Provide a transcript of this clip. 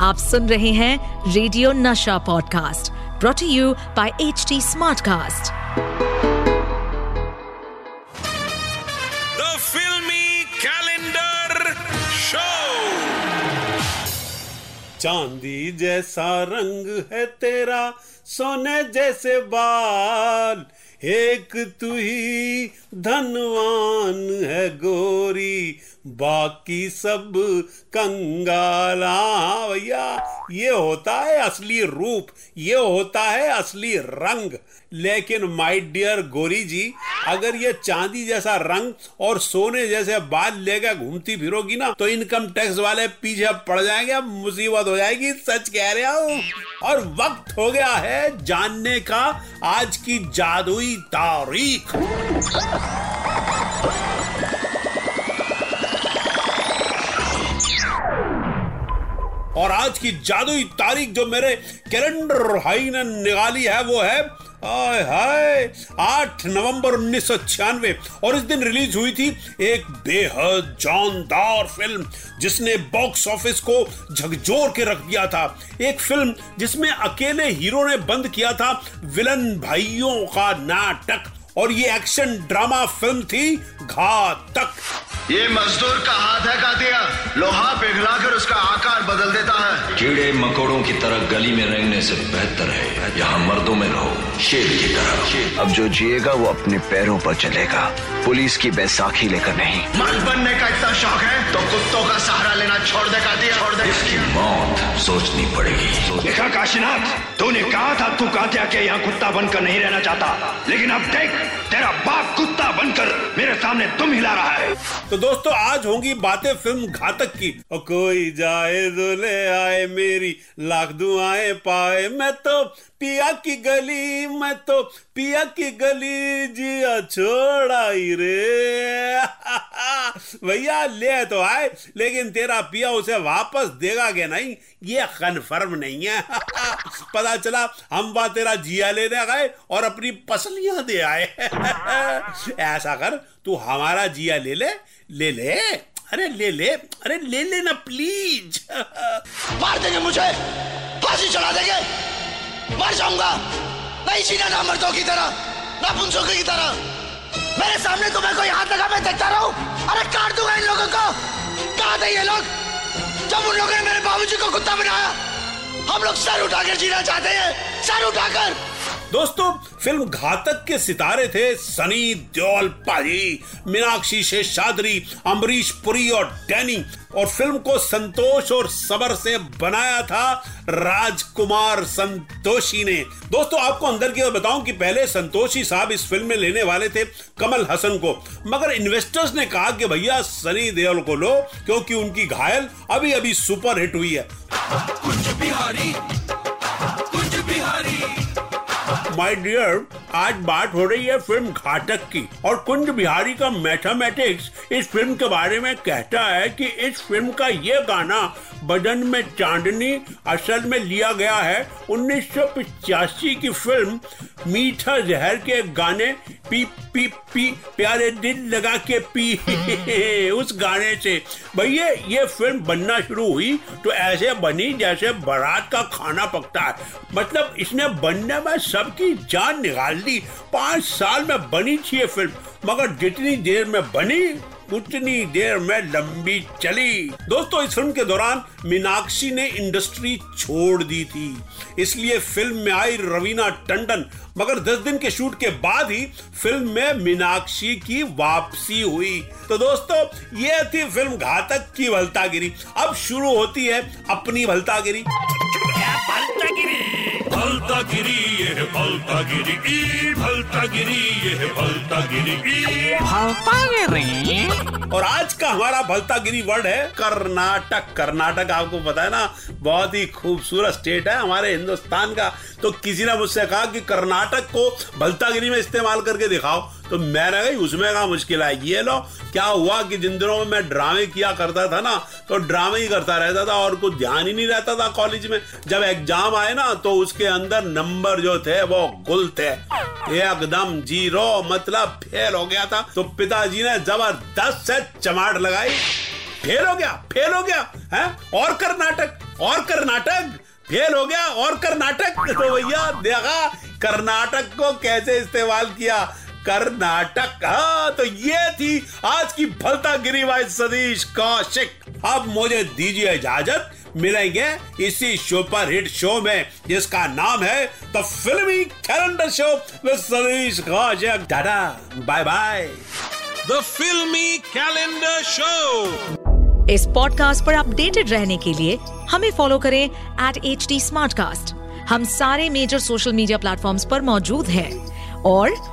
आप सुन रहे हैं radio Nasha podcast brought you by H T smartcast The Filmy Calendar Show चांदी जैसा रंग है तेरा सोने जैसे बाल। एक तू ही धनवान है गोरी बाकी सब कंगाला हाँ भैया, ये होता है असली रूप, ये होता है असली रंग। लेकिन माय डियर गोरी जी अगर ये चांदी जैसा रंग और सोने जैसे बाल लेकर घूमती फिरोगी ना तो इनकम टैक्स वाले पीछे पड़ जाएँगे मुसीबत हो जाएगी, सच कह रहा हूँ। और वक्त हो गया है जानने का, आज की जादुई तारीख। आज की जादुई तारीख जो मेरे कैलेंडर भाई ने निकाली है, वो है हाय, आठ नवंबर उन्नीस और इस दिन रिलीज़ हुई थी एक बेहद जानदार फ़िल्म, जिसने बॉक्स ऑफ़िस को झकझोर के रख दिया था। एक फ़िल्म जिसमें अकेले हीरो ने बंद किया था विलन भाइयों का नाटक। और ये एक्शन ड्रामा फ़िल्म थी घातक। ये मजदूर का हाथ है कातिया। लोहा पिघलाकर उसका आकार बदल देता है। कीड़े मकोड़ों की तरह गली में रहने से बेहतर है। यहाँ मर्दों में रहो शेर की तरह। अब जो जिएगा वो अपने पैरों पर चलेगा। पुलिस की बैसाखी लेकर नहीं। मर्द बनने का इतना शौक है तो कुत्तों का सहारा लेना छोड़ दे कातिया छोड़ दे। इसकी मौत सोचनी पड़ेगी। देखा काशीनाथ तूने कहा था तू कात्या के यहाँ कुत्ता बनकर नहीं रहना चाहता। लेकिन अब देख तेरा बाप कुत्ता बनकर मेरे सामने तुम हिला रहा है। तो दोस्तों, आज होंगी बातें फ़िल्म घातक की। और कोई जाए दुले आए मेरी, लाख दुआएँ पाए। मैं तो पिया की गली, मैं तो पिया की गली, जिया छोड़ाई रे। भैया, ले तो आए, लेकिन तेरा पिया उसे वापस देगा क्या नहीं? ये कन्फर्म नहीं है। पता चला, हम वहाँ तेरा जिया लेने गए और अपनी पसलियाँ दे आए। ऐसा कर, तू हमारा जिया ले ले ले ले। अरे, ले ले, अरे, ले लेना प्लीज़ मार देंगे मुझे। फांसी चढ़ा देंगे। मर जाऊँगा। नहीं जीना ना मर्दों की तरह ना पुंसों की तरह। मेरे सामने तुम्हें कोई हाथ लगा, मैं देखता रहूँ। अरे काट दूँगा इन लोगों को। कहा थे ये लोग। जब उन लोगों ने मेरे बाबूजी को कुत्ता बनाया, हम लोग सर उठाकर जीना चाहते हैं। सर उठाकर। दोस्तों, फ़िल्म घातक के सितारे थे सनी देओल पाजी मीनाक्षी शेषाद्री अमरीश पुरी और डैनी। और फ़िल्म को संतोष और सबर से बनाया था राजकुमार संतोषी ने। दोस्तों, आपको अंदर की बताऊँ कि पहले संतोषी साहब इस फ़िल्म में लेने वाले थे कमल हसन को। मगर इन्वेस्टर्स ने कहा कि भैया, सनी देओल को लो, क्योंकि उनकी घायल अभी अभी सुपर हिट हुई है। बिहारी माय डियर, आज बात हो रही है फ़िल्म घातक की, और कुंज बिहारी का मैथमेटिक्स इस फ़िल्म के बारे में कहता है कि इस फ़िल्म का ये गाना बदन में चांदनी असल में लिया गया है। उन्नीस सौ पचासी की फ़िल्म मीठा जहर के गाने पी पी पी प्यारे दिल लगा के पी। उस गाने से। भैया ये फ़िल्म बनना शुरू हुई तो ऐसे बनी जैसे बारात का खाना पकता है। मतलब इसने बनने में सबकी जान निकाल दी। पाँच साल में बनी थी ये फ़िल्म मगर जितनी देर में बनी उतनी देर में लंबी चली। दोस्तों, इस फ़िल्म के दौरान मीनाक्षी ने इंडस्ट्री छोड़ दी थी। इसलिए फ़िल्म में आई रवीना टंडन, मगर 10 दिन के शूट के बाद ही फ़िल्म में मीनाक्षी की वापसी हुई। तो दोस्तों, ये थी फ़िल्म घातक की भलतागिरी। अब शुरू होती है अपनी भलतागिरी? भलता गिरी ये भलता गिरी ई भलता गिरी ये है भलता गिरी ई और आज का हमारा भलता गिरी वर्ड है कर्नाटक। कर्नाटक आपको पता है ना बहुत ही खूबसूरत स्टेट है हमारे हिंदुस्तान का। तो किसी ने मुझसे कहा कि कर्नाटक को भलतागिरी में इस्तेमाल करके दिखाओ। तो मैंने कही उसमें का मुश्किल है ये लो, क्या हुआ कि जिन दिनों में मैं ड्रामे किया करता था ना तो ड्रामे ही करता रहता था और कुछ ध्यान ही नहीं रहता था कॉलेज में। जब एग्ज़ाम आए ना तो उसके अंदर नंबर जो थे, वो गुल थे। एकदम ज़ीरो मतलब फेल हो गया था। तो पिताजी ने ज़बरदस्त से चमाट लगाई। फेल हो गया, फेल हो गया, है? और कर्नाटक और कर्नाटक फेल हो गया, और कर्नाटक तो भैया, देखा कर्नाटक को कैसे इस्तेमाल किया? कर्नाटक। हाँ तो ये थी आज की भलता गिरी बाई सतीश कौशिक। अब मुझे दीजिए इजाज़त मिलेंगे इसी सुपर हिट शो में जिसका नाम है The Filmy Calendar Show with Satish Kaushik. Tata bye bye the Filmy Calendar Show. इस पॉडकास्ट पर अपडेटेड रहने के लिए हमें फॉलो करें एट एच डी हम सारे मेजर सोशल मीडिया प्लेटफॉर्म पर मौजूद हैं। और